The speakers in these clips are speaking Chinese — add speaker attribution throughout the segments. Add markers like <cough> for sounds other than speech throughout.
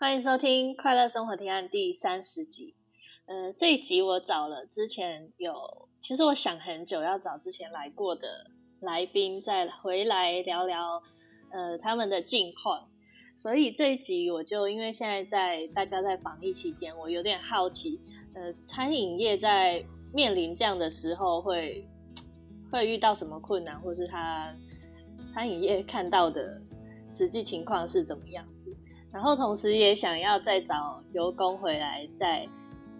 Speaker 1: 欢迎收听《快乐生活提案》第三十集。呃，这一集我找了之前有，其实我想很久要找之前来过的来宾，再回来聊聊呃他们的近况。所以这一集我就因为现在在大家在防疫期间，我有点好奇，呃，餐饮业在面临这样的时候会会遇到什么困难，或是他餐饮业看到的实际情况是怎么样？然后同时也想要再找油工回来再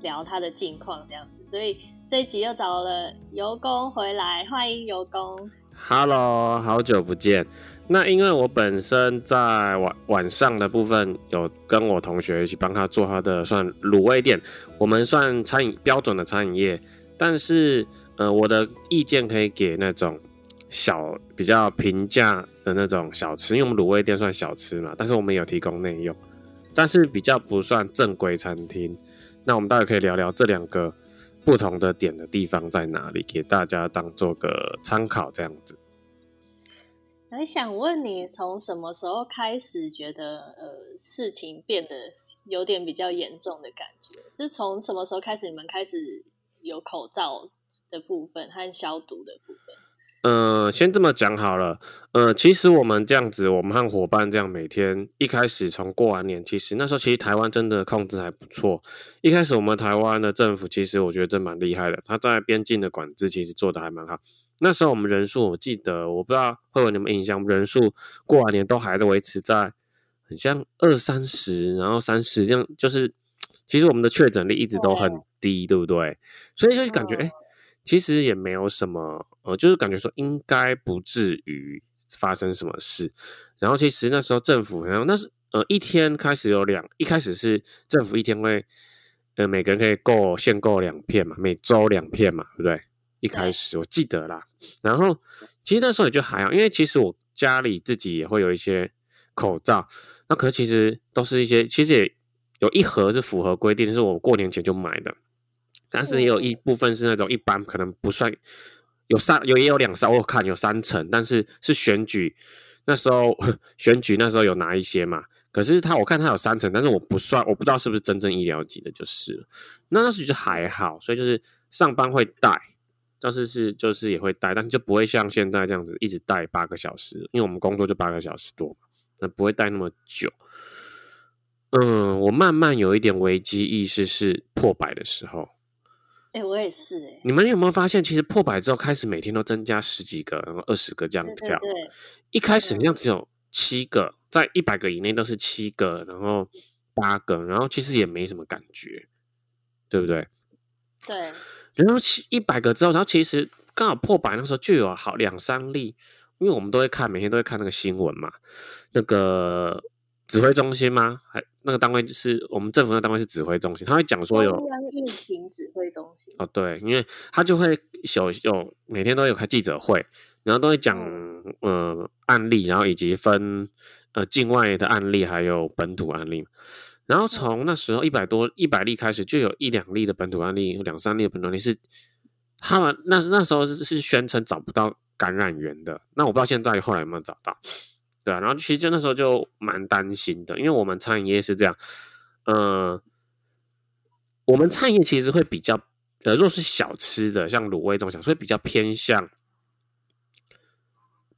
Speaker 1: 聊他的近况这样子，所以这一集又找了油工回来，欢迎油工。
Speaker 2: Hello，好久不见。那因为我本身在晚晚上的部分有跟我同学一起帮他做他的算卤味店，我们算餐饮标准的餐饮业，但是呃我的意见可以给那种。小比较平价的那种小吃，因为我们卤味店算小吃嘛，但是我们有提供内用，但是比较不算正规餐厅。那我们大概可以聊聊这两个不同的点的地方在哪里，给大家当做个参考这样子。
Speaker 1: 还想问你，从什么时候开始觉得呃事情变得有点比较严重的感觉？就是从什么时候开始你们开始有口罩的部分和消毒的部分？
Speaker 2: 嗯、呃，先这么讲好了。呃，其实我们这样子，我们和伙伴这样每天一开始从过完年，其实那时候其实台湾真的控制还不错。一开始我们台湾的政府其实我觉得真蛮厉害的，他在边境的管制其实做的还蛮好。那时候我们人数，我记得我不知道会有你们印象，人数过完年都还在维持在很像二三十，然后三十这样，就是其实我们的确诊率一直都很低，对，对不对？所以就感觉哎。诶其实也没有什么，呃，就是感觉说应该不至于发生什么事。然后其实那时候政府好像那是呃一天开始有两，一开始是政府一天会呃每个人可以购限购两片嘛，每周两片嘛，对不对？一开始我记得啦。然后其实那时候也就还好，因为其实我家里自己也会有一些口罩，那可是其实都是一些，其实也有一盒是符合规定，是我过年前就买的。但是也有一部分是那种一般，可能不算有三有也有两三，我看有三层，但是是选举那时候选举那时候有拿一些嘛。可是他我看他有三层，但是我不算，我不知道是不是真正医疗级的，就是了。那那时就还好，所以就是上班会带，但是是就是也会带，但就不会像现在这样子一直带八个小时，因为我们工作就八个小时多嘛，那不会带那么久。嗯，我慢慢有一点危机意识是破百的时候。
Speaker 1: 哎、欸，我也是哎、欸。
Speaker 2: 你们有没有发现，其实破百之后开始每天都增加十几个，然后二十个这样跳。对，对，对。一开始好像只有七个，在一百个以内都是七个，然后八个，然后其实也没什么感觉，对不对？
Speaker 1: 对。
Speaker 2: 然后七一百个之后，然后其实刚好破百那时候就有好两三例，因为我们都会看，每天都会看那个新闻嘛，那个。指挥中心吗？还那个单位就是我们政府的单位是指挥中心，他会讲说有中
Speaker 1: 央疫情指挥中心
Speaker 2: 哦，对，因为他就会有有每天都有开记者会，然后都会讲、嗯、呃案例，然后以及分呃境外的案例还有本土案例，然后从那时候一百多一百例开始，就有一两例的本土案例，有两三例的本土案例是他们那那时候是是宣称找不到感染源的，那我不知道现在后来有没有找到。对啊，然后其实就那时候就蛮担心的，因为我们餐饮业是这样，呃，我们餐饮业其实会比较，呃，若是小吃的，像卤味这种小吃，会比较偏向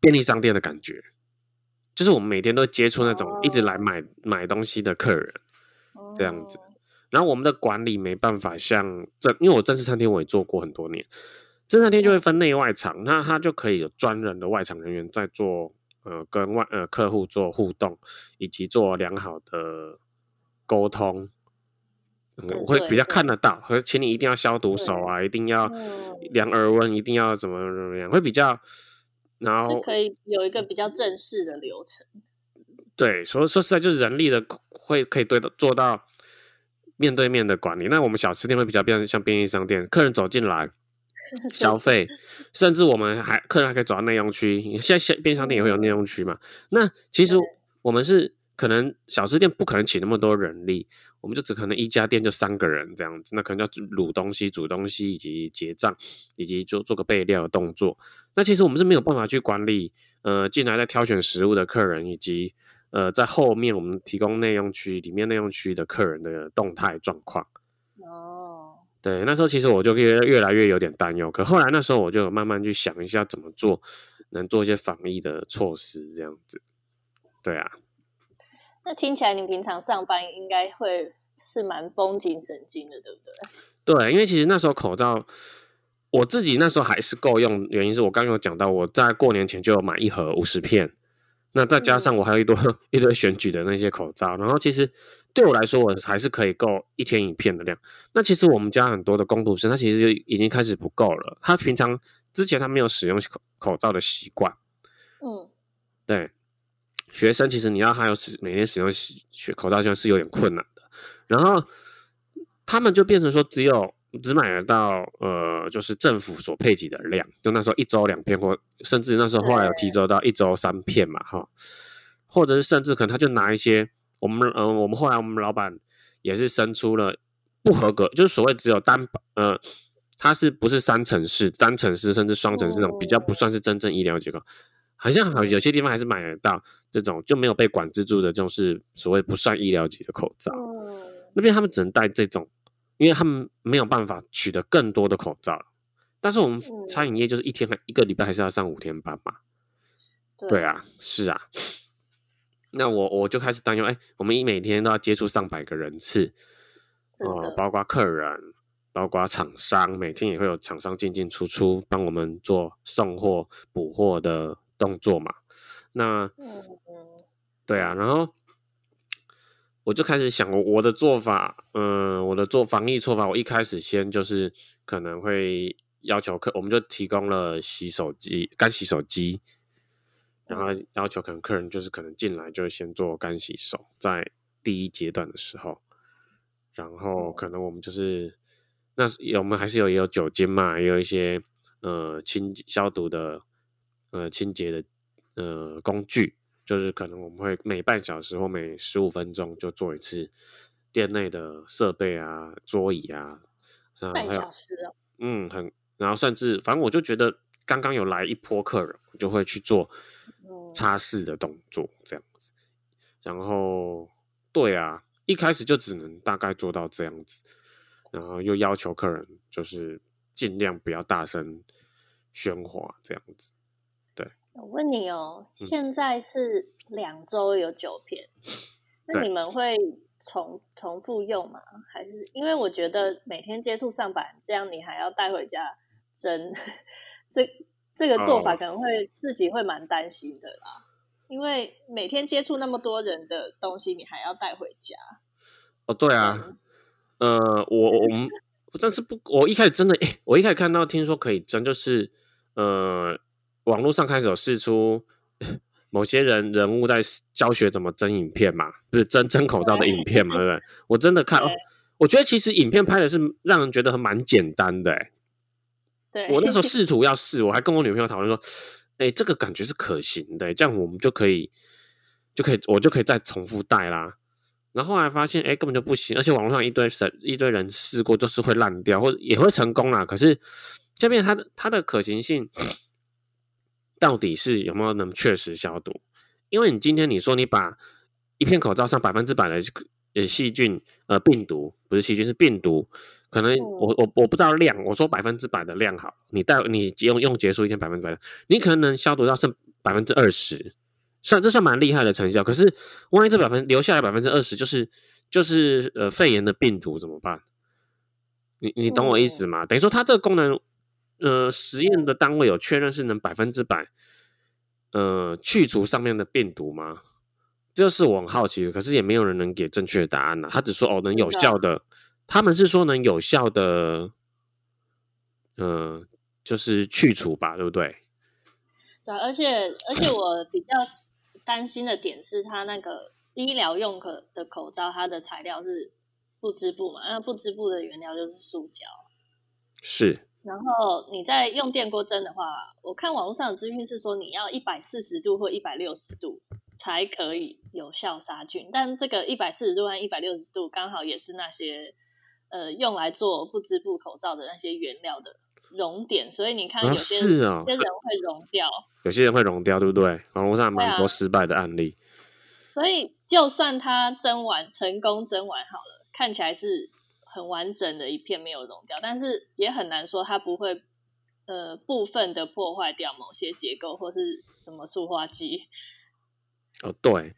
Speaker 2: 便利商店的感觉，就是我们每天都接触那种一直来买买东西的客人，这样子。然后我们的管理没办法像正，因为我正式餐厅我也做过很多年，正式餐厅就会分内外场，那他就可以有专人的外场人员在做。呃，跟外呃客户做互动，以及做良好的沟通，嗯，我会比较看得到。和请你一定要消毒手啊，一定要量耳温，一定要怎么怎么样，会比较，然后
Speaker 1: 可以有一个比较正式的流程。
Speaker 2: 对，所以说实在就是人力的会可以对做到面对面的管理。那我们小吃店会比较变像便利商店，客人走进来。<laughs> 消费，甚至我们还客人还可以走到内用区。现在便利商店也会有内用区嘛？那其实我们是可能小吃店不可能请那么多人力，我们就只可能一家店就三个人这样子。那可能要卤东西、煮东西以及结账，以及做做个备料的动作。那其实我们是没有办法去管理呃进来在挑选食物的客人，以及呃，在后面我们提供内用区里面内用区的客人的动态状况。哦，对，那时候其实我就越越来越有点担忧，可后来那时候我就慢慢去想一下怎么做，能做一些防疫的措施，这样子。对啊。
Speaker 1: 那听起来你平常上班应该会是蛮绷紧神经的，对不对？
Speaker 2: 对，因为其实那时候口罩我自己那时候还是够用，原因是我刚刚有讲到，我在过年前就有买一盒五十片。那再加上我还有一堆、<laughs> 嗯、一堆选举的那些口罩，然后其实对我来说，我还是可以够一天一片的量。那其实我们家很多的工读生，他其实就已经开始不够了。他平常之前他没有使用口口罩的习惯，嗯，对，学生其实你要他有使每天使用学口罩，就是有点困难的。然后他们就变成说，只有只买得到呃，就是政府所配给的量，就那时候一周两片或。甚至那时候后来有提周到一周三片嘛，哈，或者是甚至可能他就拿一些我们嗯、呃，我们后来我们老板也是生出了不合格，就是所谓只有单呃，它是不是三层式、单层式甚至双层式那种比较不算是真正医疗机构，好像好有些地方还是买得到这种就没有被管制住的这种是所谓不算医疗级的口罩，那边他们只能戴这种，因为他们没有办法取得更多的口罩。但是我们餐饮业就是一天一个礼拜还是要上五天班嘛？对，对啊，是啊。那我我就开始担忧，哎，我们一每天都要接触上百个人次，哦、呃，包括客人，包括厂商，每天也会有厂商进进出出帮我们做送货补货的动作嘛。那，对啊，然后我就开始想，我我的做法，嗯、呃，我的做防疫做法，我一开始先就是可能会。要求客，我们就提供了洗手机、干洗手机，然后要求可能客人就是可能进来就先做干洗手，在第一阶段的时候，然后可能我们就是那我们还是有也有酒精嘛，也有一些呃清消毒的呃清洁的呃工具，就是可能我们会每半小时或每十五分钟就做一次店内的设备啊、桌椅啊，
Speaker 1: 半小时哦，
Speaker 2: 嗯，很。然后甚至，反正我就觉得刚刚有来一波客人，我就会去做擦拭的动作，这样子。然后，对啊，一开始就只能大概做到这样子。然后又要求客人就是尽量不要大声喧哗，这样子。对，
Speaker 1: 我问你哦，现在是两周有九片，嗯，那你们会重重复用吗？还是因为我觉得每天接触上百，这样你还要带回家？蒸，<laughs> 这这个做法可能会自己会蛮担心的啦，因为每天接触那么多人的东西，你还要带回家。
Speaker 2: 哦，对啊，呃，我我们，但是不，我一开始真的，诶，我一开始看到听说可以真，就是呃，网络上开始有试出某些人人物在教学怎么蒸影片嘛，不是蒸蒸口罩的影片嘛，对不对？我真的看，哦，我觉得其实影片拍的是让人觉得蛮简单的，诶。
Speaker 1: 对，
Speaker 2: 我那时候 <laughs> 试图要试，我还跟我女朋友讨论说，哎、欸，这个感觉是可行的，这样我们就可以，就可以，我就可以再重复戴啦。然后后来发现，哎、欸，根本就不行，而且网络上一堆人一堆人试过，就是会烂掉，或者也会成功啦。可是这边它的它的可行性到底是有没有能确实消毒？因为你今天你说你把一片口罩上百分之百的呃细菌呃病毒，不是细菌是病毒。可能我我我不知道量，我说百分之百的量好，你带你用用结束一天百分之百的，你可能能消毒到剩百分之二十，算这算蛮厉害的成效。可是万一这百分留下来百分之二十，就是就是呃肺炎的病毒怎么办？你你懂我意思吗？等于说它这个功能，呃实验的单位有确认是能百分之百呃去除上面的病毒吗？这是我很好奇的，可是也没有人能给正确的答案呢、啊。他只说哦能有效的。他们是说能有效的，嗯、呃，就是去除吧，对不对？
Speaker 1: 对，而且而且我比较担心的点是，它那个医疗用可的口罩，它的材料是不织布嘛？那不织布的原料就是塑胶。
Speaker 2: 是。
Speaker 1: 然后你在用电锅蒸的话，我看网络上的资讯是说，你要一百四十度或一百六十度才可以有效杀菌，但这个一百四十度和一百六十度刚好也是那些。呃，用来做不织布口罩的那些原料的熔点，所以你看有些、啊是哦、有些人会熔掉，
Speaker 2: 有些人会熔掉，对不对？网络上蛮多失败的案例，
Speaker 1: 所以就算它蒸完成功蒸完好了，看起来是很完整的一片没有融掉，但是也很难说它不会呃部分的破坏掉某些结构或是什么塑化剂。
Speaker 2: 哦，对，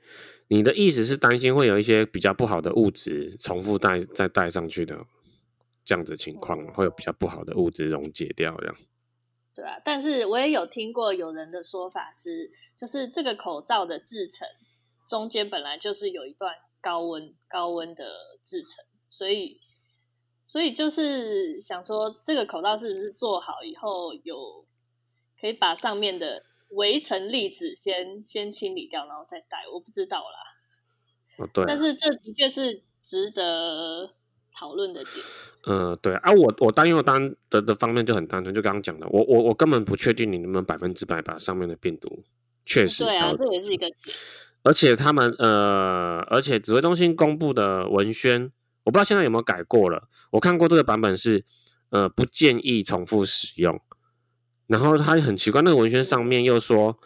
Speaker 2: 你的意思是担心会有一些比较不好的物质重复带再带上去的这样子情况，会有比较不好的物质溶解掉这样。
Speaker 1: 对啊，但是我也有听过有人的说法是，就是这个口罩的制成中间本来就是有一段高温高温的制成，所以所以就是想说，这个口罩是不是做好以后有可以把上面的。围城粒子先先清理掉，然后再带，我不知道啦。
Speaker 2: 哦，对啊。
Speaker 1: 但是这的确是值得讨论的点。
Speaker 2: 嗯，对啊，我我担忧单的的方面就很单纯，就刚刚讲的，我我我根本不确定你能不能百分之百把上面的病毒确实。
Speaker 1: 对啊，这也是一个。
Speaker 2: 而且他们呃，而且指挥中心公布的文宣，我不知道现在有没有改过了。我看过这个版本是呃，不建议重复使用。然后他很奇怪，那个文宣上面又说，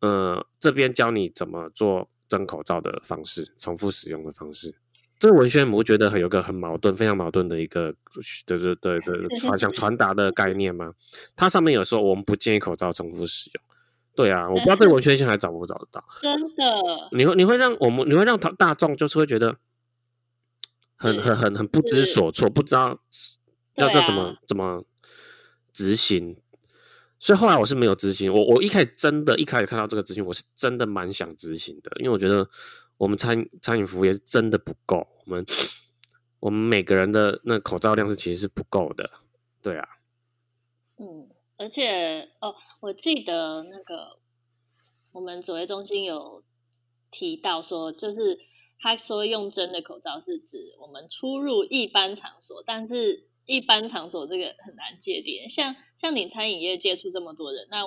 Speaker 2: 呃，这边教你怎么做蒸口罩的方式，重复使用的方式。这个文宣我觉得很有个很矛盾，非常矛盾的一个的的的的，好像传达的概念吗。它上面有说我们不建议口罩重复使用。对啊，我不知道这个文宣现在还找不找得到。<laughs>
Speaker 1: 真的，
Speaker 2: 你会你会让我们你会让大众就是会觉得很很很很不知所措，不知道要要怎么怎么执行。所以后来我是没有执行，我我一开始真的，一开始看到这个执行，我是真的蛮想执行的，因为我觉得我们餐餐饮服务业是真的不够，我们我们每个人的那口罩量是其实是不够的，对啊，
Speaker 1: 嗯，而且哦，我记得那个我们指挥中心有提到说，就是他说用真的口罩是指我们出入一般场所，但是。一般场所这个很难界定，像像你餐饮业接触这么多人，那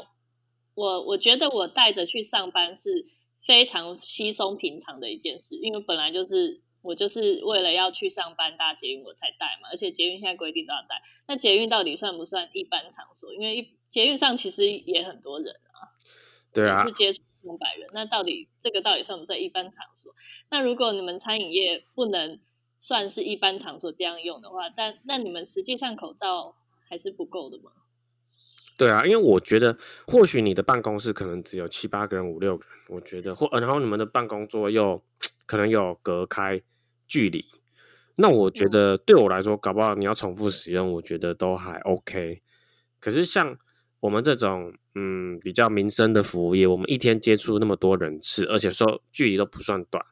Speaker 1: 我我觉得我带着去上班是非常稀松平常的一件事，因为本来就是我就是为了要去上班搭捷运我才带嘛，而且捷运现在规定都要带。那捷运到底算不算一般场所？因为一捷运上其实也很多人啊，
Speaker 2: 对啊，
Speaker 1: 是接触五百人，那到底这个到底算不算一般场所？那如果你们餐饮业不能。算是一般场所这样用的话，但那你们实际上口罩还是不够的吗？
Speaker 2: 对啊，因为我觉得或许你的办公室可能只有七八个人、五六个人，我觉得或然后你们的办公桌又可能有隔开距离，那我觉得对我来说，搞不好你要重复使用，我觉得都还 OK。可是像我们这种嗯比较民生的服务业，我们一天接触那么多人次，而且说距离都不算短，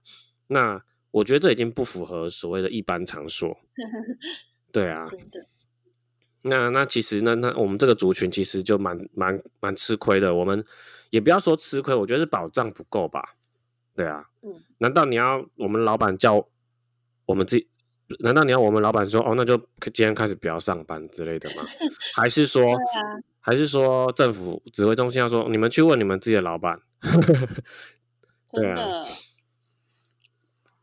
Speaker 2: 那。我觉得这已经不符合所谓的一般场所，<laughs> 对啊，那那其实那那我们这个族群其实就蛮蛮蛮吃亏的。我们也不要说吃亏，我觉得是保障不够吧？对啊，嗯，难道你要我们老板叫我们自己？难道你要我们老板说哦，那就今天开始不要上班之类的吗？还是说，<laughs> 啊、还是说政府指挥中心要说你们去问你们自己的老板？<laughs> 对啊。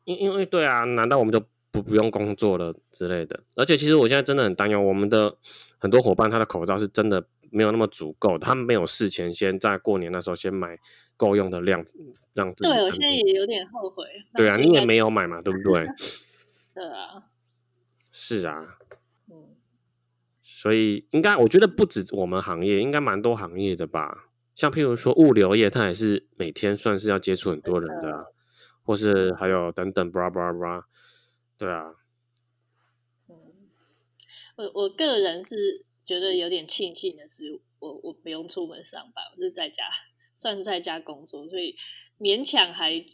Speaker 2: 因因为对啊，难道我们就不不用工作了之类的？而且其实我现在真的很担忧，我们的很多伙伴他的口罩是真的没有那么足够，他们没有事前先在过年的时候先买够用的量，让自己。
Speaker 1: 对，我现在也有点后悔。
Speaker 2: 对啊，你也没有买嘛，对不对？<laughs>
Speaker 1: 对啊。<laughs>
Speaker 2: 是啊。嗯。所以应该，我觉得不止我们行业，应该蛮多行业的吧？像譬如说物流业，它也是每天算是要接触很多人的啊。或是还有等等，bra bra bra，对啊。
Speaker 1: 嗯，我我个人是觉得有点庆幸的是，我我不用出门上班，我是在家，算在家工作，所以勉强还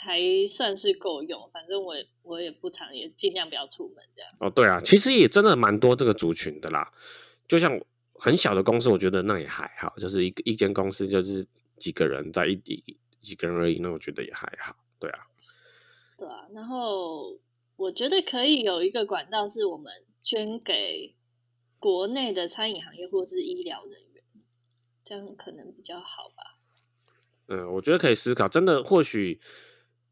Speaker 1: 还算是够用。反正我我也不常，也尽量不要出门这样。
Speaker 2: 哦，对啊，其实也真的蛮多这个族群的啦。就像很小的公司，我觉得那也还好，就是一个一间公司就是几个人在一几几个人而已，那我觉得也还好。对啊，
Speaker 1: 对啊，然后我觉得可以有一个管道，是我们捐给国内的餐饮行业或是医疗人员，这样可能比较好吧。
Speaker 2: 嗯，我觉得可以思考，真的，或许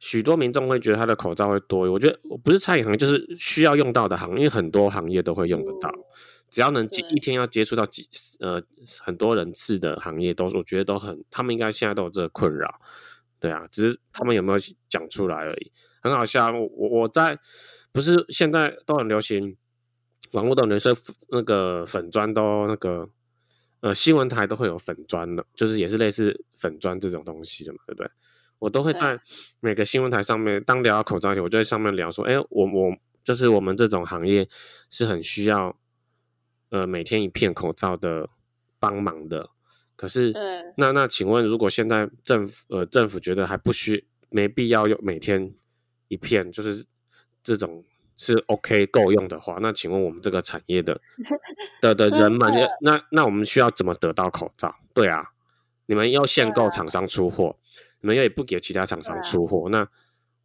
Speaker 2: 许多民众会觉得他的口罩会多。我觉得我不是餐饮行业，就是需要用到的行业，因为很多行业都会用得到，嗯、只要能接一天要接触到几呃很多人次的行业，都我觉得都很，他们应该现在都有这个困扰。对啊，只是他们有没有讲出来而已。很好笑，我我在不是现在都很流行，网络都很流行那个粉砖都那个呃新闻台都会有粉砖的，就是也是类似粉砖这种东西的嘛，对不对？我都会在每个新闻台上面，当聊到口罩前，我就在上面聊说，哎，我我就是我们这种行业是很需要呃每天一片口罩的帮忙的。可是，那那请问，如果现在政府呃政府觉得还不需没必要用每天一片，就是这种是 OK 够用的话，那请问我们这个产业的 <laughs> 的的人们，那那我们需要怎么得到口罩？对啊，你们要限购厂商出货，你们又也不给其他厂商出货，那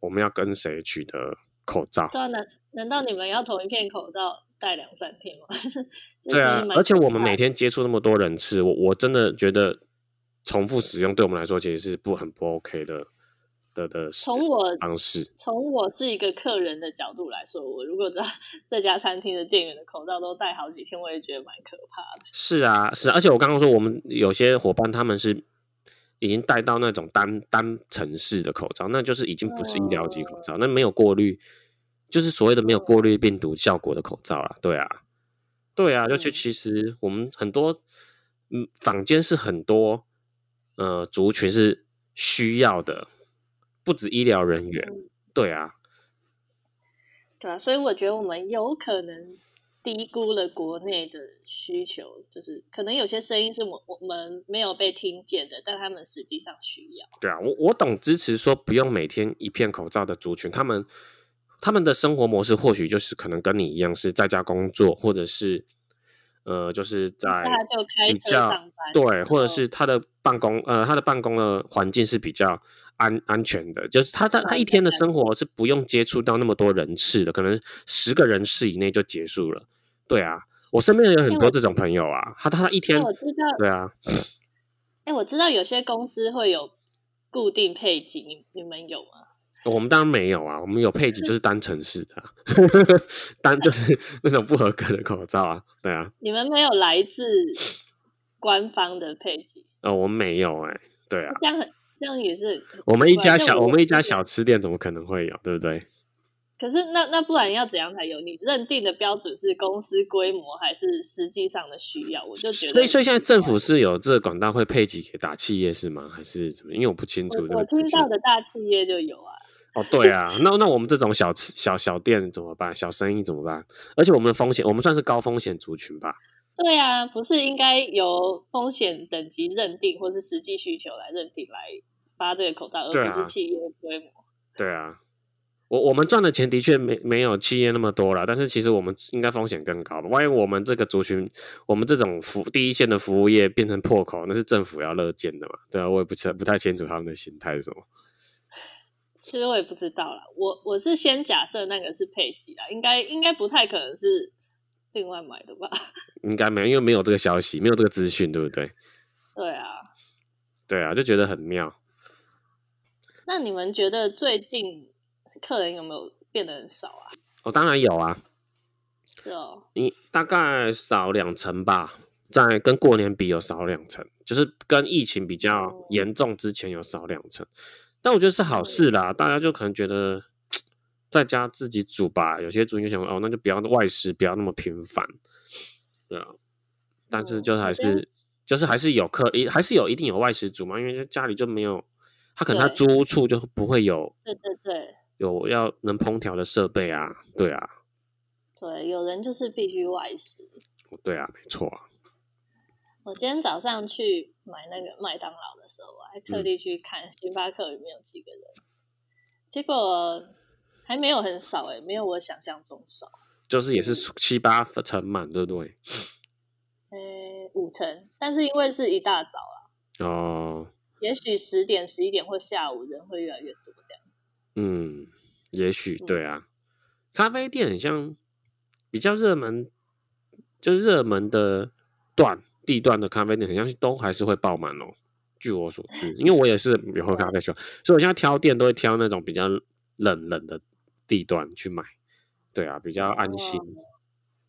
Speaker 2: 我们要跟谁取得口罩？
Speaker 1: 对啊，难难道你们要同一片口罩？戴两三天嘛，<laughs>
Speaker 2: 对啊，而且我们每天接触那么多人次，我我真的觉得重复使用对我们来说其实是不很不 OK 的的的从我方式。
Speaker 1: 从我是一个客人的角度来说，我如果知道这家餐厅的店员的口罩都戴好几天，我也觉得蛮可怕的。
Speaker 2: 是啊，是啊，而且我刚刚说我们有些伙伴他们是已经戴到那种单单层式的口罩，那就是已经不是医疗级口罩，哦、那没有过滤。就是所谓的没有过滤病毒效果的口罩啊，对啊，对啊，就其实我们很多嗯坊间是很多呃族群是需要的，不止医疗人员，对啊，
Speaker 1: 对啊，所以我觉得我们有可能低估了国内的需求，就是可能有些声音是我我们没有被听见的，但他们实际上需要。
Speaker 2: 对啊，我我懂支持说不用每天一片口罩的族群，他们。他们的生活模式或许就是可能跟你一样是在家工作，或者是呃，就是在比较对，或者是他的办公呃，他的办公的环境是比较安安全的，就是他他他一天的生活是不用接触到那么多人次的，可能十个人次以内就结束了。对啊，我身边有很多这种朋友啊，他他一天
Speaker 1: 我知道
Speaker 2: 对啊，
Speaker 1: 哎，我知道有些公司会有固定配给，你你们有吗？
Speaker 2: 我们当然没有啊，我们有配给就是单城市的，<laughs> 单就是 <laughs> 那种不合格的口罩啊，对啊。
Speaker 1: 你们没有来自官方的配给？
Speaker 2: 哦，我们没有哎、欸，对啊。
Speaker 1: 这样很，这样也是。
Speaker 2: 我们一家小，我们一家小吃店怎么可能会有，对不对？
Speaker 1: 可是那那不然要怎样才有？你认定的标准是公司规模还是实际上的需要？我就觉得。所以
Speaker 2: 所以现在政府是有这个管道会配给给大企业是吗？还是怎么？因为我不清楚。
Speaker 1: 我听到的大企业就有啊。
Speaker 2: 哦，对啊，那那我们这种小吃小小店怎么办？小生意怎么办？而且我们的风险，我们算是高风险族群吧？
Speaker 1: 对啊，不是应该由风险等级认定，或是实际需求来认定来发这个口罩，而不是企业规模。
Speaker 2: 对啊，我我们赚的钱的确没没有企业那么多啦，但是其实我们应该风险更高吧？万一我们这个族群，我们这种服第一线的服务业变成破口，那是政府要乐见的嘛？对啊，我也不不太清楚他们的心态是什么。
Speaker 1: 其实我也不知道啦，我我是先假设那个是配给啦，应该应该不太可能是另外买的吧？<laughs>
Speaker 2: 应该没有，因为没有这个消息，没有这个资讯，对不对？
Speaker 1: 对啊，
Speaker 2: 对啊，就觉得很妙。
Speaker 1: 那你们觉得最近客人有没有变得很少啊？
Speaker 2: 哦，当然有啊。
Speaker 1: 是哦，
Speaker 2: 你大概少两成吧，在跟过年比有少两成，就是跟疫情比较严重之前有少两成。但我觉得是好事啦，大家就可能觉得在家自己煮吧。有些族群就想哦，那就不要外食，不要那么频繁，对啊。但是就还是、嗯、就是还是有客，一还是有一定有外食煮嘛，因为家里就没有他，可能他租屋处就不会有，
Speaker 1: 对对对，
Speaker 2: 有要能烹调的设备啊，对啊，
Speaker 1: 对，有人就是必须外食，
Speaker 2: 对啊，没错啊。
Speaker 1: 我今天早上去买那个麦当劳的时候，我还特地去看星巴克里面有几个人，嗯、结果还没有很少哎，没有我想象中少，
Speaker 2: 就是也是七八成满，对不对？
Speaker 1: 呃，五成，但是因为是一大早啊，
Speaker 2: 哦，
Speaker 1: 也许十点、十一点或下午人会越来越多这样。
Speaker 2: 嗯，也许对啊，嗯、咖啡店很像比较热门，就热门的段。地段的咖啡店，好像都还是会爆满哦。据我所知，因为我也是有喝咖啡，所以我现在挑店都会挑那种比较冷冷的地段去买。对啊，比较安心。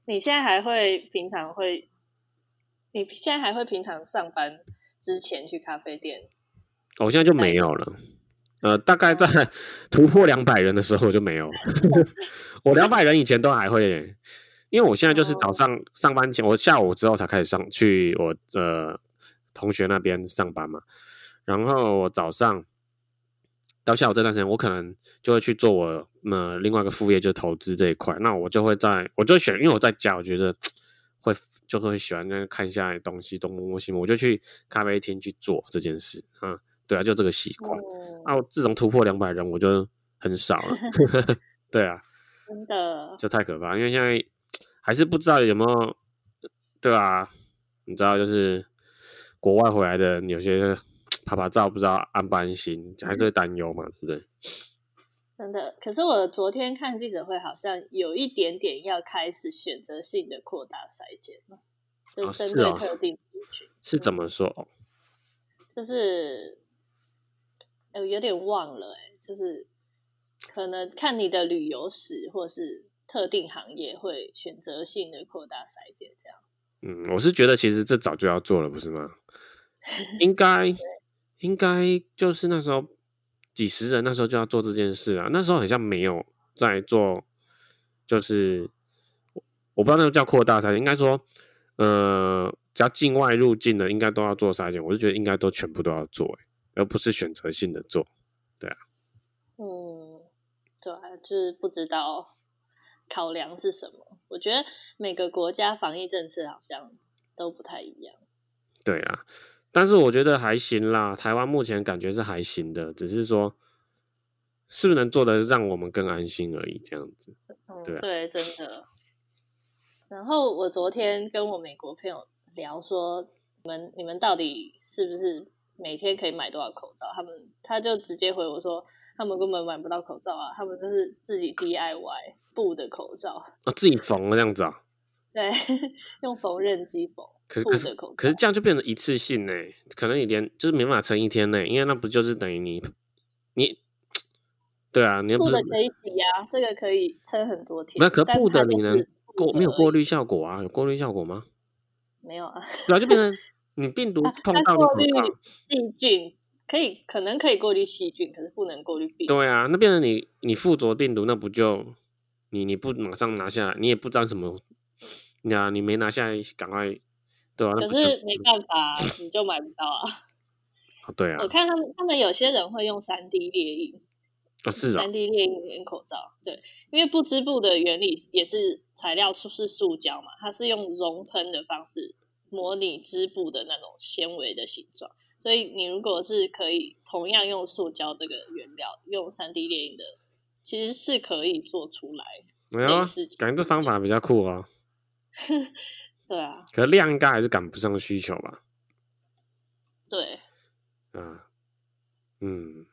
Speaker 1: 你现在还会平常会？你现在还会平常上班之前去咖啡店？
Speaker 2: 我现在就没有了。呃，大概在突破两百人的时候我就没有。<laughs> 我两百人以前都还会，因为我现在就是早上上班前，我下午之后才开始上去我呃同学那边上班嘛。然后我早上到下午这段时间，我可能就会去做我呃另外一个副业，就是投资这一块。那我就会在，我就选，因为我在家，我觉得会就会喜欢那看一下东西，东摸摸西摸，我就去咖啡厅去做这件事啊。对啊，就这个习惯。哦、啊，自从突破两百人，我就很少了。<laughs> <laughs> 对啊，
Speaker 1: 真的，
Speaker 2: 这太可怕，因为现在还是不知道有没有，对啊，你知道，就是国外回来的有些。拍拍照不知道安不安心，还是会担忧嘛，对不对？
Speaker 1: 真的，可是我昨天看记者会，好像有一点点要开始选择性的扩大筛检了，就针对特定族群。
Speaker 2: 哦是，哦、是怎么说？
Speaker 1: 就是，呃，有点忘了，哎，就是可能看你的旅游史，或是特定行业会选择性的扩大筛检，这样。
Speaker 2: 嗯，我是觉得其实这早就要做了，不是吗？应该。<laughs> 应该就是那时候几十人，那时候就要做这件事啊。那时候好像没有在做，就是我不知道那个叫扩大筛检，应该说，呃，只要境外入境的，应该都要做筛检。我是觉得应该都全部都要做，欸，而不是选择性的做。对啊，
Speaker 1: 嗯，对啊，就是不知道考量是什么。我觉得每个国家防疫政策好像都不太一样。
Speaker 2: 对啊。但是我觉得还行啦，台湾目前感觉是还行的，只是说是不是能做的让我们更安心而已，这样子。对、对，
Speaker 1: 真的。然后我昨天跟我美国朋友聊说，你们你们到底是不是每天可以买多少口罩？他们他就直接回我说，他们根本买不到口罩啊，他们就是自己 DIY 布的口罩，
Speaker 2: 哦，自己缝这样子啊？<laughs>
Speaker 1: 对，用缝纫机缝。
Speaker 2: 可是可是可是这样就变成一次性呢？可能你连就是没办法撑一天呢，因为那不就是等于你你对啊，你
Speaker 1: 布的可以洗呀、啊，这个可以撑很多天。
Speaker 2: 那可布的你能过没有过滤效果啊？有过滤效果吗？
Speaker 1: 没有啊，
Speaker 2: 对啊，就变成 <laughs> 你病毒碰到
Speaker 1: 过滤细菌，可以可能可以过滤细菌，可是不能过滤病毒。
Speaker 2: 对啊，那变成你你附着病毒，那不就你你不马上拿下来，你也不知道什么，你啊，你没拿下来，赶快。对啊，
Speaker 1: 可是没办法，你就买不到啊。
Speaker 2: 对啊，
Speaker 1: 我看他们，他们有些人会用三 D 列印，
Speaker 2: 是啊，
Speaker 1: 三 D 列印连口罩。对，因为不织布的原理也是材料是是塑胶嘛，它是用熔喷的方式模拟织布的那种纤维的形状，所以你如果是可以同样用塑胶这个原料，用三 D 电影的，其实是可以做出来。
Speaker 2: 没有啊，感觉这方法比较酷啊。<laughs>
Speaker 1: 对啊，
Speaker 2: 可是量应该还是赶不上需求吧？
Speaker 1: 对，
Speaker 2: 啊，嗯，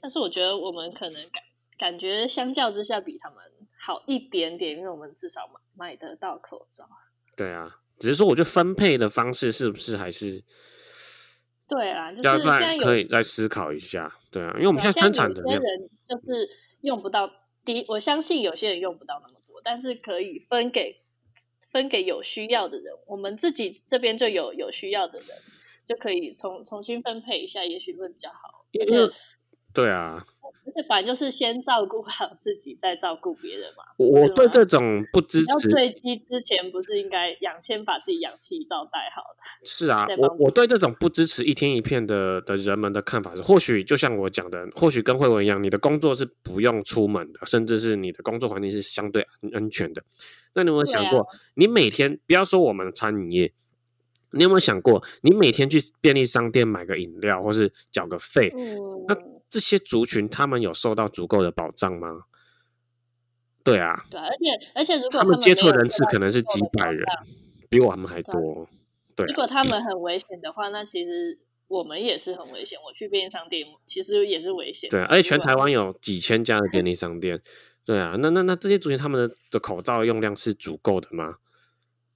Speaker 1: 但是我觉得我们可能感感觉相较之下比他们好一点点，因为我们至少买买得到口罩。
Speaker 2: 对啊，只是说我觉得分配的方式是不是还是？
Speaker 1: 对啊，就是现在
Speaker 2: 可以再思考一下。对啊，因为我们现在生产的
Speaker 1: 人就是用不到，第一，我相信有些人用不到那么多，但是可以分给。分给有需要的人，我们自己这边就有有需要的人，就可以重重新分配一下，也许会比较好。而且，
Speaker 2: 对啊，
Speaker 1: 而且反正就是先照顾 <laughs> 好自己，再照顾别人嘛。
Speaker 2: 我对这种不支持。要
Speaker 1: 坠机之前，不是应该养先把自己氧气罩戴好的？<laughs>
Speaker 2: 是啊，我我对这种不支持一天一片的的人们的看法是，或许就像我讲的，或许跟慧文一样，你的工作是不用出门的，甚至是你的工作环境是相对安全的。那你有没有想过，啊、你每天不要说我们的餐饮业，你有没有想过，你每天去便利商店买个饮料，或是缴个费，嗯、那这些族群他们有受到足够的保障吗？对啊，
Speaker 1: 对，而且而且如果
Speaker 2: 他们接触的人次可能是几百人，比我们还多。对，啊，对，
Speaker 1: 如果他们很危险的话，那其实我们也是很危险。我去便利商店其实也是危险。
Speaker 2: 对，而且全台湾有几千家的便利商店。对啊，那那那这些族群他们的的口罩用量是足够的吗？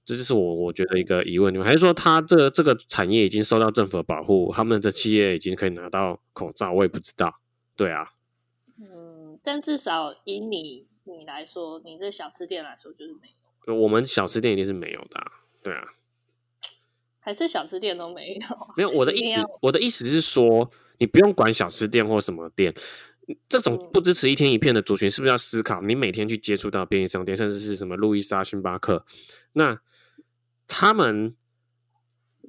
Speaker 2: 这就是我我觉得一个疑问，还是说他这个这个产业已经受到政府的保护，他们的企业已经可以拿到口罩？我也不知道。对啊，
Speaker 1: 嗯，但至少以你你来说，你这小吃店来说就是没有。
Speaker 2: 我们小吃店一定是没有的啊，对啊，
Speaker 1: 还是小吃店都没有？<laughs>
Speaker 2: 没有，我的意思，我的意思是说，你不用管小吃店或什么店，这种不支持一天一片的族群，是不是要思考？你每天去接触到便利商店，甚至是什么路易莎、星巴克，那他们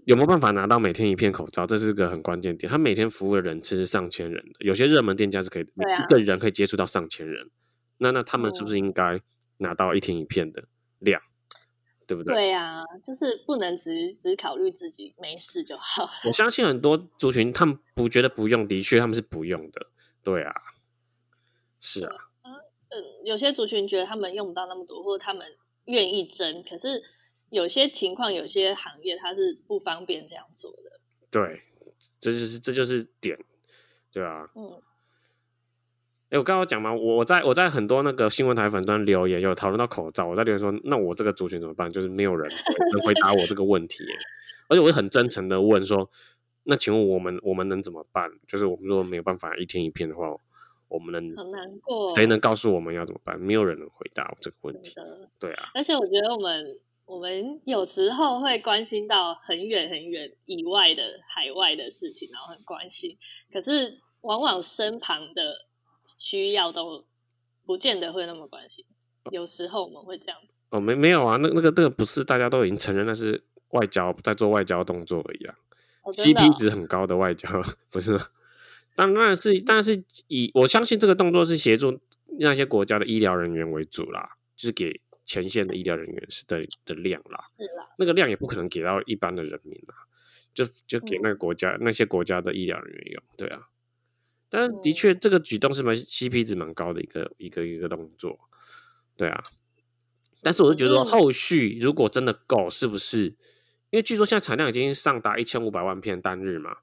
Speaker 2: 有没有办法拿到每天一片口罩？这是个很关键点。他每天服务的人次是上千人的，有些热门店家是可以每一个人可以接触到上千人。那那他们是不是应该拿到一天一片的量？对不对？
Speaker 1: 对呀、啊，就是不能只只考虑自己没事就好。
Speaker 2: 我相信很多族群他们不觉得不用，的确他们是不用的。对啊，是啊。
Speaker 1: 嗯，有些族群觉得他们用不到那么多，或者他们愿意争，可是有些情况、有些行业它是不方便这样做的。
Speaker 2: 对，这就是这就是点，对啊。
Speaker 1: 嗯。
Speaker 2: 哎，我刚刚讲嘛，我在我在很多那个新闻台粉专留言，有讨论到口罩，我在留言说，那我这个族群怎么办？就是没有人能回答我这个问题，而且我会很真诚的问说，那请问我们我们能怎么办？就是我们如果没有办法一天一片的话，我们能
Speaker 1: 很难过，
Speaker 2: 谁能告诉我们要怎么办？没有人能回答我这个问题。对啊，
Speaker 1: 而且我觉得我们我们有时候会关心到很远很远以外的海外的事情，然后很关心，可是往往身旁的。需要都不见得会那么关心，有时候我们会这样子。
Speaker 2: 哦，没没有啊，那那个那个不是大家都已经承认那是外交，在做外交动作而已啊。
Speaker 1: 哦哦、
Speaker 2: CP 值很高的外交不是？当然是，但是以我相信这个动作是协助那些国家的医疗人员为主啦，就是给前线的医疗人员是的的量啦。
Speaker 1: 是啦，
Speaker 2: 那个量也不可能给到一般的人民啦，就就给那个国家、嗯、那些国家的医疗人员用，对啊。但的确，这个举动是蛮 CP 值蛮高的一个一个一个动作，对啊。但是我是觉得后续如果真的够，是不是？因为据说现在产量已经上达一千五百万片单日嘛。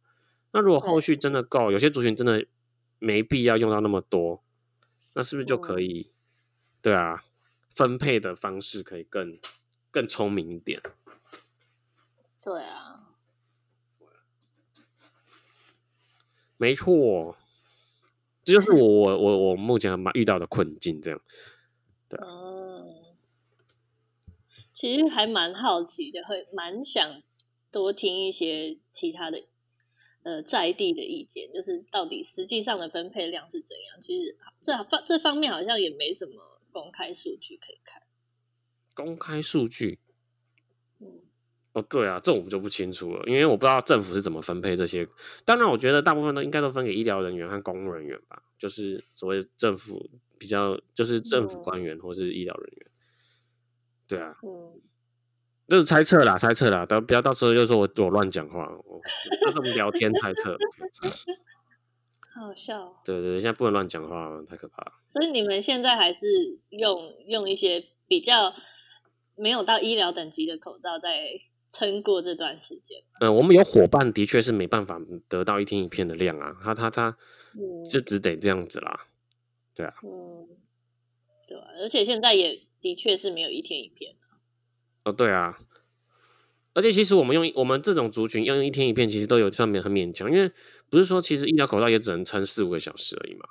Speaker 2: 那如果后续真的够，有些族群真的没必要用到那么多，那是不是就可以？对啊，分配的方式可以更更聪明一点。
Speaker 1: 对啊，
Speaker 2: 没错。这就是我我我我目前蛮遇到的困境，这样，对，
Speaker 1: 嗯，其实还蛮好奇的，会蛮想多听一些其他的，呃，在地的意见，就是到底实际上的分配量是怎样？其实这方这方面好像也没什么公开数据可以看。
Speaker 2: 公开数据。嗯哦，对啊，这我们就不清楚了，因为我不知道政府是怎么分配这些。当然，我觉得大部分都应该都分给医疗人员和公务人员吧，就是所谓政府比较，就是政府官员或是医疗人员。对啊，嗯，就是猜测啦，猜测啦，等不要到时候又说我我乱讲话，我就这么聊天猜测，
Speaker 1: 好笑。
Speaker 2: 对对对，现在不能乱讲话，太可怕了。
Speaker 1: 所以你们现在还是用用一些比较没有到医疗等级的口罩在。撑过这段时间，
Speaker 2: 嗯，我们有伙伴的确是没办法得到一天一片的量啊，他他他，就只得这样子啦，对啊，
Speaker 1: 嗯，对啊，而且现在也的确是没有一天一片
Speaker 2: 哦，对啊，而且其实我们用我们这种族群要用一天一片，其实都有上面很勉强，因为不是说其实医疗口罩也只能撑四五个小时而已嘛，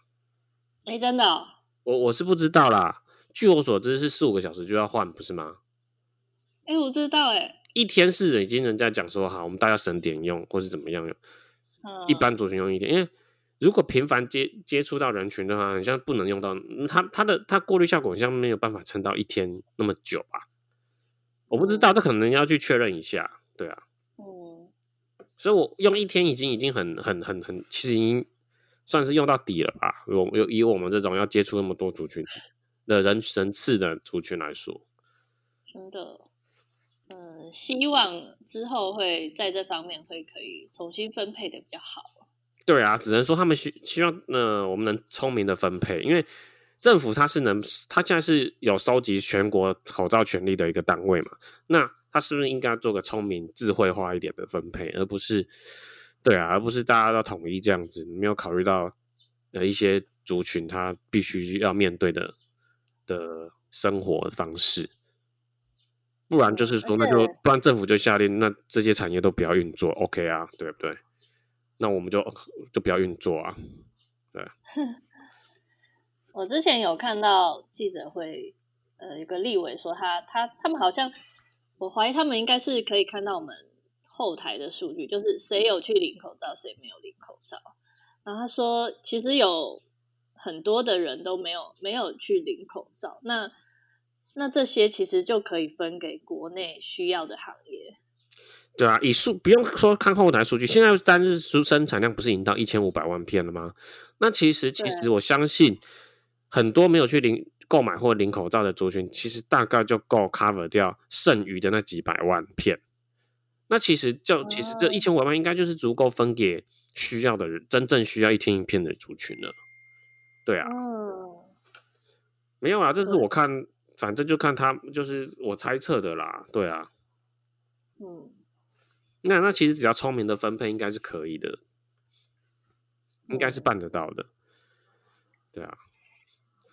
Speaker 1: 哎，真的哦？
Speaker 2: 我我是不知道啦，据我所知是四五个小时就要换，不是吗？
Speaker 1: 哎，我知道，哎。
Speaker 2: 一天是已经人家讲说好，我们大家省点用，或是怎么样用。一般族群用一天，因为如果频繁接接触到人群的话，好像不能用到它，它的它过滤效果好像没有办法撑到一天那么久吧？我不知道，这可能要去确认一下。对啊，嗯，所以我用一天已经已经很很很很，其实已经算是用到底了吧？我以我们这种要接触那么多族群的人人次的族群来说，
Speaker 1: 真的。嗯，希望之后会在这方面会可以重新分配的比较好。
Speaker 2: 对啊，只能说他们希希望，呃，我们能聪明的分配，因为政府它是能，它现在是有收集全国口罩权利的一个单位嘛，那它是不是应该做个聪明、智慧化一点的分配，而不是，对啊，而不是大家都统一这样子，没有考虑到呃一些族群他必须要面对的的生活方式。不然就是说，那就不然政府就下令，那这些产业都不要运作，OK 啊，对不对？那我们就 <laughs> 就不要运作啊，对。
Speaker 1: 我之前有看到记者会，呃，有个立委说他他他们好像，我怀疑他们应该是可以看到我们后台的数据，就是谁有去领口罩，谁没有领口罩。然后他说，其实有很多的人都没有没有去领口罩，那那这些其实就可以分给国内需要的行业。
Speaker 2: 对啊，以数不用说看后台数据，现在单日生生产量不是已经到一千五百万片了吗？那其实其实我相信很多没有去领购买或领口罩的族群，其实大概就够 cover 掉剩余的那几百万片。那其实就其实这一千五百万应该就是足够分给需要的人，真正需要一天一片的族群了。对啊，没有啊，这是我看，反正就看他，就是我猜测的啦。对啊，嗯。那那其实只要聪明的分配，应该是可以的，应该是办得到的，对啊。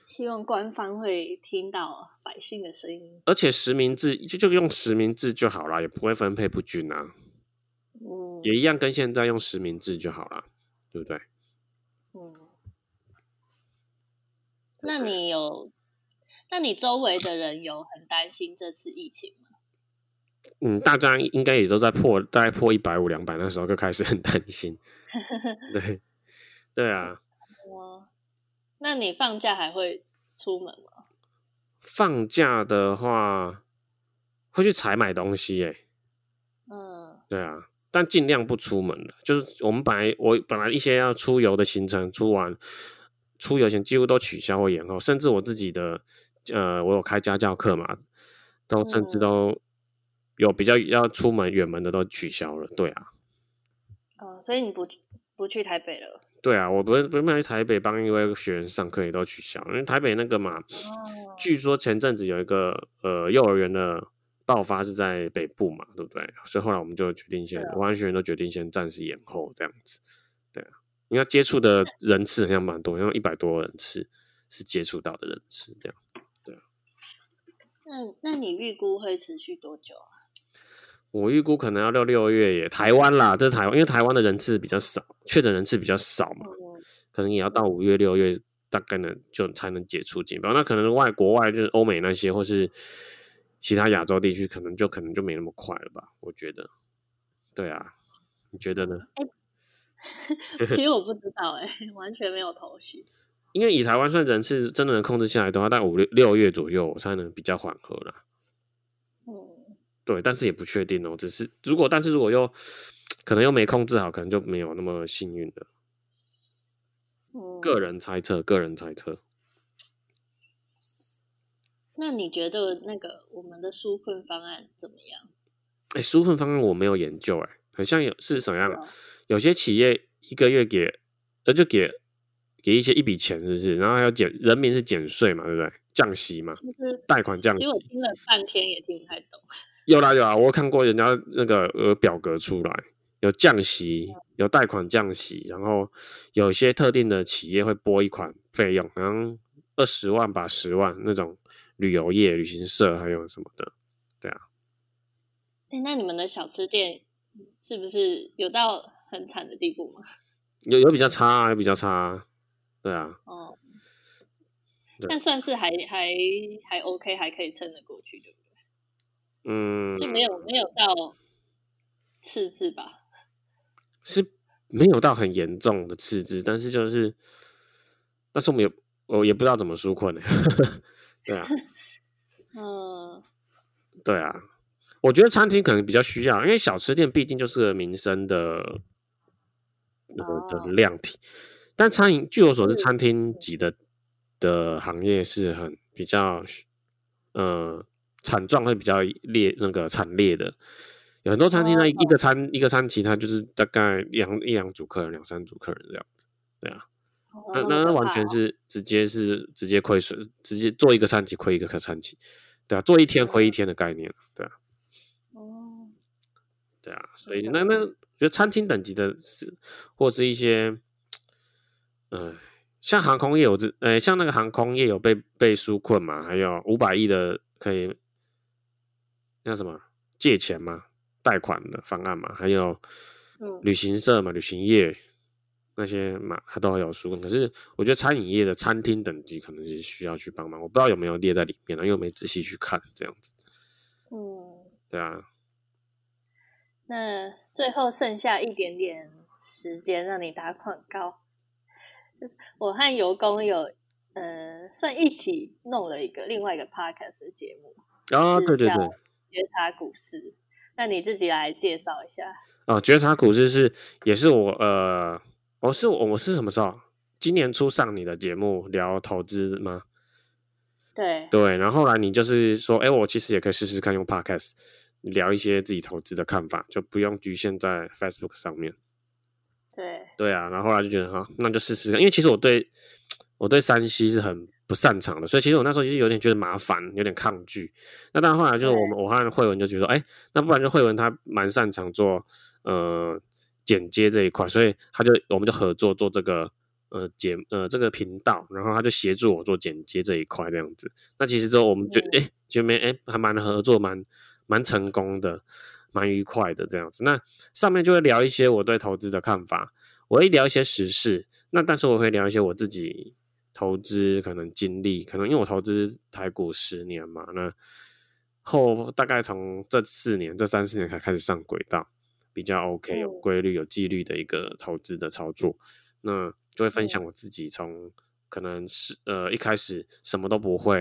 Speaker 1: 希望官方会听到百姓的声音。
Speaker 2: 而且实名制就就用实名制就好了，也不会分配不均啊。
Speaker 1: 嗯，
Speaker 2: 也一样跟现在用实名制就好了，对不对？
Speaker 1: 嗯。那你有？那你周围的人有很担心这次疫情吗？
Speaker 2: 嗯，大家应该也都在破，大概破一百五、两百那时候就开始很担心。<laughs> 对，对啊。
Speaker 1: 那你放假还会出门吗？
Speaker 2: 放假的话，会去采买东西哎。
Speaker 1: 嗯，
Speaker 2: 对啊，但尽量不出门了。就是我们本来我本来一些要出游的行程，出完出游前几乎都取消或延后，甚至我自己的呃，我有开家教课嘛，都甚至都。嗯有比较要出门远门的都取消了，对啊。
Speaker 1: 哦，所以你不不去台北了？
Speaker 2: 对啊，我不不是去台北帮一位学员上课，也都取消，因为台北那个嘛，哦、据说前阵子有一个呃幼儿园的爆发是在北部嘛，对不对？所以后来我们就决定先，我班学员都决定先暂时延后这样子。对啊，因为接触的人次好像蛮多，因为一百多人次是接触到的人次这样。对啊。
Speaker 1: 那那你预估会持续多久啊？
Speaker 2: 我预估可能要到六月耶，台湾啦，这是台湾，因为台湾的人次比较少，确诊人次比较少嘛，可能也要到五月六月，大概呢就才能解除警报。那可能外国外就是欧美那些，或是其他亚洲地区，可能就可能就没那么快了吧？我觉得，对啊，你觉得呢？
Speaker 1: 欸、<laughs> 其实我不知道、欸，哎，完全没有头绪。
Speaker 2: 因为以台湾算人次真的能控制下来的话，大概五六六月左右才能比较缓和了。对，但是也不确定哦。只是如果，但是如果又可能又没控制好，可能就没有那么幸运了。嗯，个人猜测，个人猜测。
Speaker 1: 那你觉得那个我们的纾困方案怎么样？
Speaker 2: 哎，纾困方案我没有研究，哎，好像有是什么样的？有些企业一个月给，呃，就给给一些一笔钱，是不是？然后还要减，人民是减税嘛，对不对？降息嘛，就是贷款降息。
Speaker 1: 其实我听了半天也听不太懂。
Speaker 2: 有啦有啦，我看过人家那个呃表格出来，有降息，有贷款降息，然后有些特定的企业会拨一款费用，好像二十万吧，十万那种旅游业、旅行社还有什么的，对啊。
Speaker 1: 欸，那你们的小吃店是不是有到很惨的地步吗？
Speaker 2: 有有比较差啊，有比较差啊，对啊。
Speaker 1: 哦。但算是还还还 OK，还可以撑得过去，对不对？
Speaker 2: 嗯，
Speaker 1: 就没有没有到赤字吧？
Speaker 2: 是没有到很严重的赤字，但是就是，但是我们也我也不知道怎么纾困呢。<laughs> 对啊，<laughs>
Speaker 1: 嗯，
Speaker 2: 对啊，我觉得餐厅可能比较需要，因为小吃店毕竟就是个民生的那个、哦、的量体，但餐饮据我所知，餐厅级的的行业是很比较，呃。惨状会比较烈，那个惨烈的，有很多餐厅呢，一个餐一个餐期，它就是大概两一两组客人，两三组客人这样子，对啊，那那那完全是直接是直接亏损，直接做一个餐期亏一个客餐期，对啊，做一天亏一天的概念，对啊，
Speaker 1: 哦，
Speaker 2: 对啊，所以那那我觉得餐厅等级的是，或是一些，嗯、呃，像航空业有这，呃，像那个航空业有被被纾困嘛，还有五百亿的可以。那什么借钱嘛，贷款的方案嘛，还有旅行社嘛，旅行业那些嘛，它都有纾困。可是我觉得餐饮业的餐厅等级可能是需要去帮忙，我不知道有没有列在里面了，因为我没仔细去看这样子。
Speaker 1: 嗯，
Speaker 2: 对啊。
Speaker 1: 那最后剩下一点点时间让你打广告，就是我和尤工有，呃，算一起弄了一个另外一个 podcast 的节目。
Speaker 2: 啊，对对对，
Speaker 1: 觉察股市。那你自己来介绍一下。
Speaker 2: 哦，觉察股市是也是我呃，我是我我是什么时候？今年初上你的节目聊投资吗？
Speaker 1: 对
Speaker 2: 对，然后后来你就是说，哎，我其实也可以试试看用 podcast 聊一些自己投资的看法，就不用局限在 Facebook 上面。
Speaker 1: 对
Speaker 2: 对啊，然后后来就觉得哈，那就试试看，因为其实我对我对山西是很不擅长的，所以其实我那时候其实有点觉得麻烦，有点抗拒。那当然后来就是我们我和慧文就觉得，哎，那不然就慧文他蛮擅长做呃剪接这一块，所以他就我们就合作做这个。呃，剪呃这个频道，然后他就协助我做剪接这一块这样子。那其实之后我们就哎、嗯，就没哎，还蛮合作，蛮蛮成功的，蛮愉快的这样子。那上面就会聊一些我对投资的看法，我会聊一些时事。那但是我会聊一些我自己投资可能经历，可能因为我投资台股十年嘛，那后大概从这四年、这三四年才开始上轨道，比较 OK，有规律、有纪律的一个投资的操作。那就会分享我自己从可能是呃一开始什么都不会，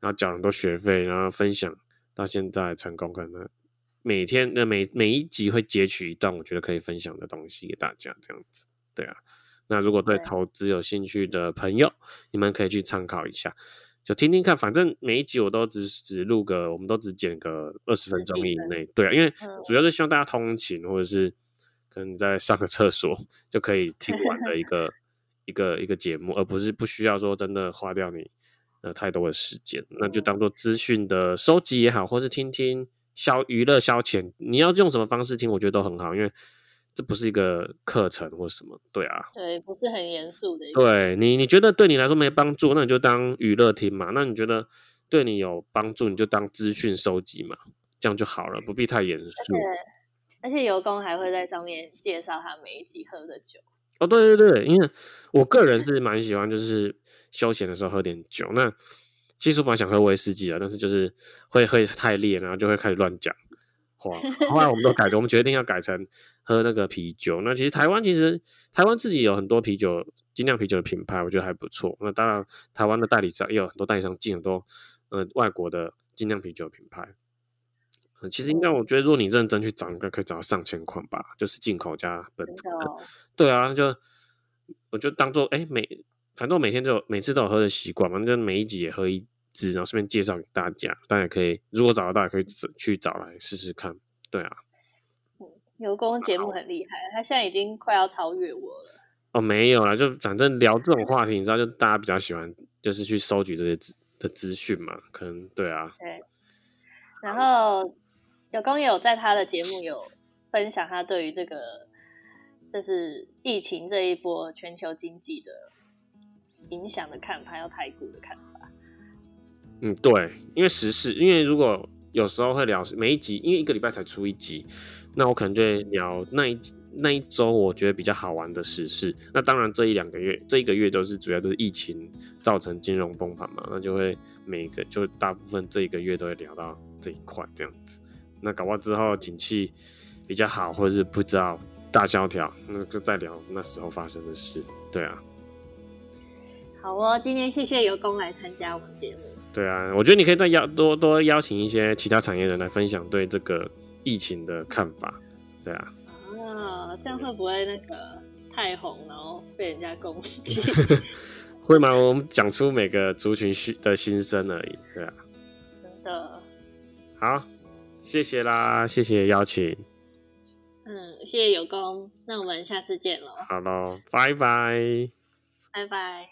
Speaker 2: 然后缴很多学费，然后分享到现在成功，可能每天的每每一集会截取一段我觉得可以分享的东西给大家，这样子，对啊。那如果对投资有兴趣的朋友，你们可以去参考一下，就听听看。反正每一集我都只只录个，我们都只剪个二十分钟以内，对啊，因为主要是希望大家通勤或者是可能在上个厕所就可以听完的一个。<laughs> 一个一个节目，而不是不需要说真的花掉你呃太多的时间，那就当做资讯的收集也好，或是听听消娱乐消遣，你要用什么方式听，我觉得都很好，因为这不是一个课程或什么，对啊，
Speaker 1: 对，不是很严肃的。
Speaker 2: 对你，你觉得对你来说没帮助，那你就当娱乐听嘛；那你觉得对你有帮助，你就当资讯收集嘛，这样就好了，不必太严肃。
Speaker 1: 而且油工还会在上面介绍他每一集喝的酒。
Speaker 2: 哦，对对对，因为我个人是蛮喜欢，就是休闲的时候喝点酒。那其实我本来想喝威士忌的，但是就是会会太烈，然后就会开始乱讲话。后来我们都改，我们决定要改成喝那个啤酒。那其实台湾其实台湾自己有很多啤酒，精酿啤酒的品牌，我觉得还不错。那当然，台湾的代理商也有很多代理商进很多呃外国的精酿啤酒品牌。其实应该，我觉得如果你认真去找，应该可以找到上千款吧，就是进口加本土的。哦、对啊，就我就当做哎、欸，每反正我每天都有，每次都有喝的习惯嘛，那就每一集也喝一支，然后顺便介绍给大家。大家也可以，如果找得到，也可以去找来试试看。对啊，
Speaker 1: 嗯，尤公节目很厉害，他现在已经快要超越我了。
Speaker 2: 哦，没有啦，就反正聊这种话题，你知道，就大家比较喜欢，就是去收集这些资的资讯嘛，可能对啊。
Speaker 1: 对，然后。有工也有在他的节目有分享他对于这个，这是疫情这一波全球经济的影响的看法，还有台股的看法。
Speaker 2: 嗯，对，因为时事，因为如果有时候会聊每一集，因为一个礼拜才出一集，那我可能就会聊那一那一周我觉得比较好玩的时事。那当然这一两个月，这一个月都是主要都是疫情造成金融崩盘嘛，那就会每个就大部分这一个月都会聊到这一块这样子。那搞完之后景气比较好，或者是不知道大萧条，那就再聊那时候发生的事。对啊，
Speaker 1: 好哦，今天谢谢有功来参加我们节目。
Speaker 2: 对啊，我觉得你可以再邀多多邀请一些其他产业人来分享对这个疫情的看法。对啊，
Speaker 1: 啊，这样会不会那个太红，然后被人家攻击？<laughs>
Speaker 2: 会吗？我们讲出每个族群的心声而已。对啊，
Speaker 1: 真的
Speaker 2: 好。谢谢啦，谢谢邀请。
Speaker 1: 嗯，谢谢有功，那我们下次见喽。
Speaker 2: 好喽，拜拜。
Speaker 1: 拜拜。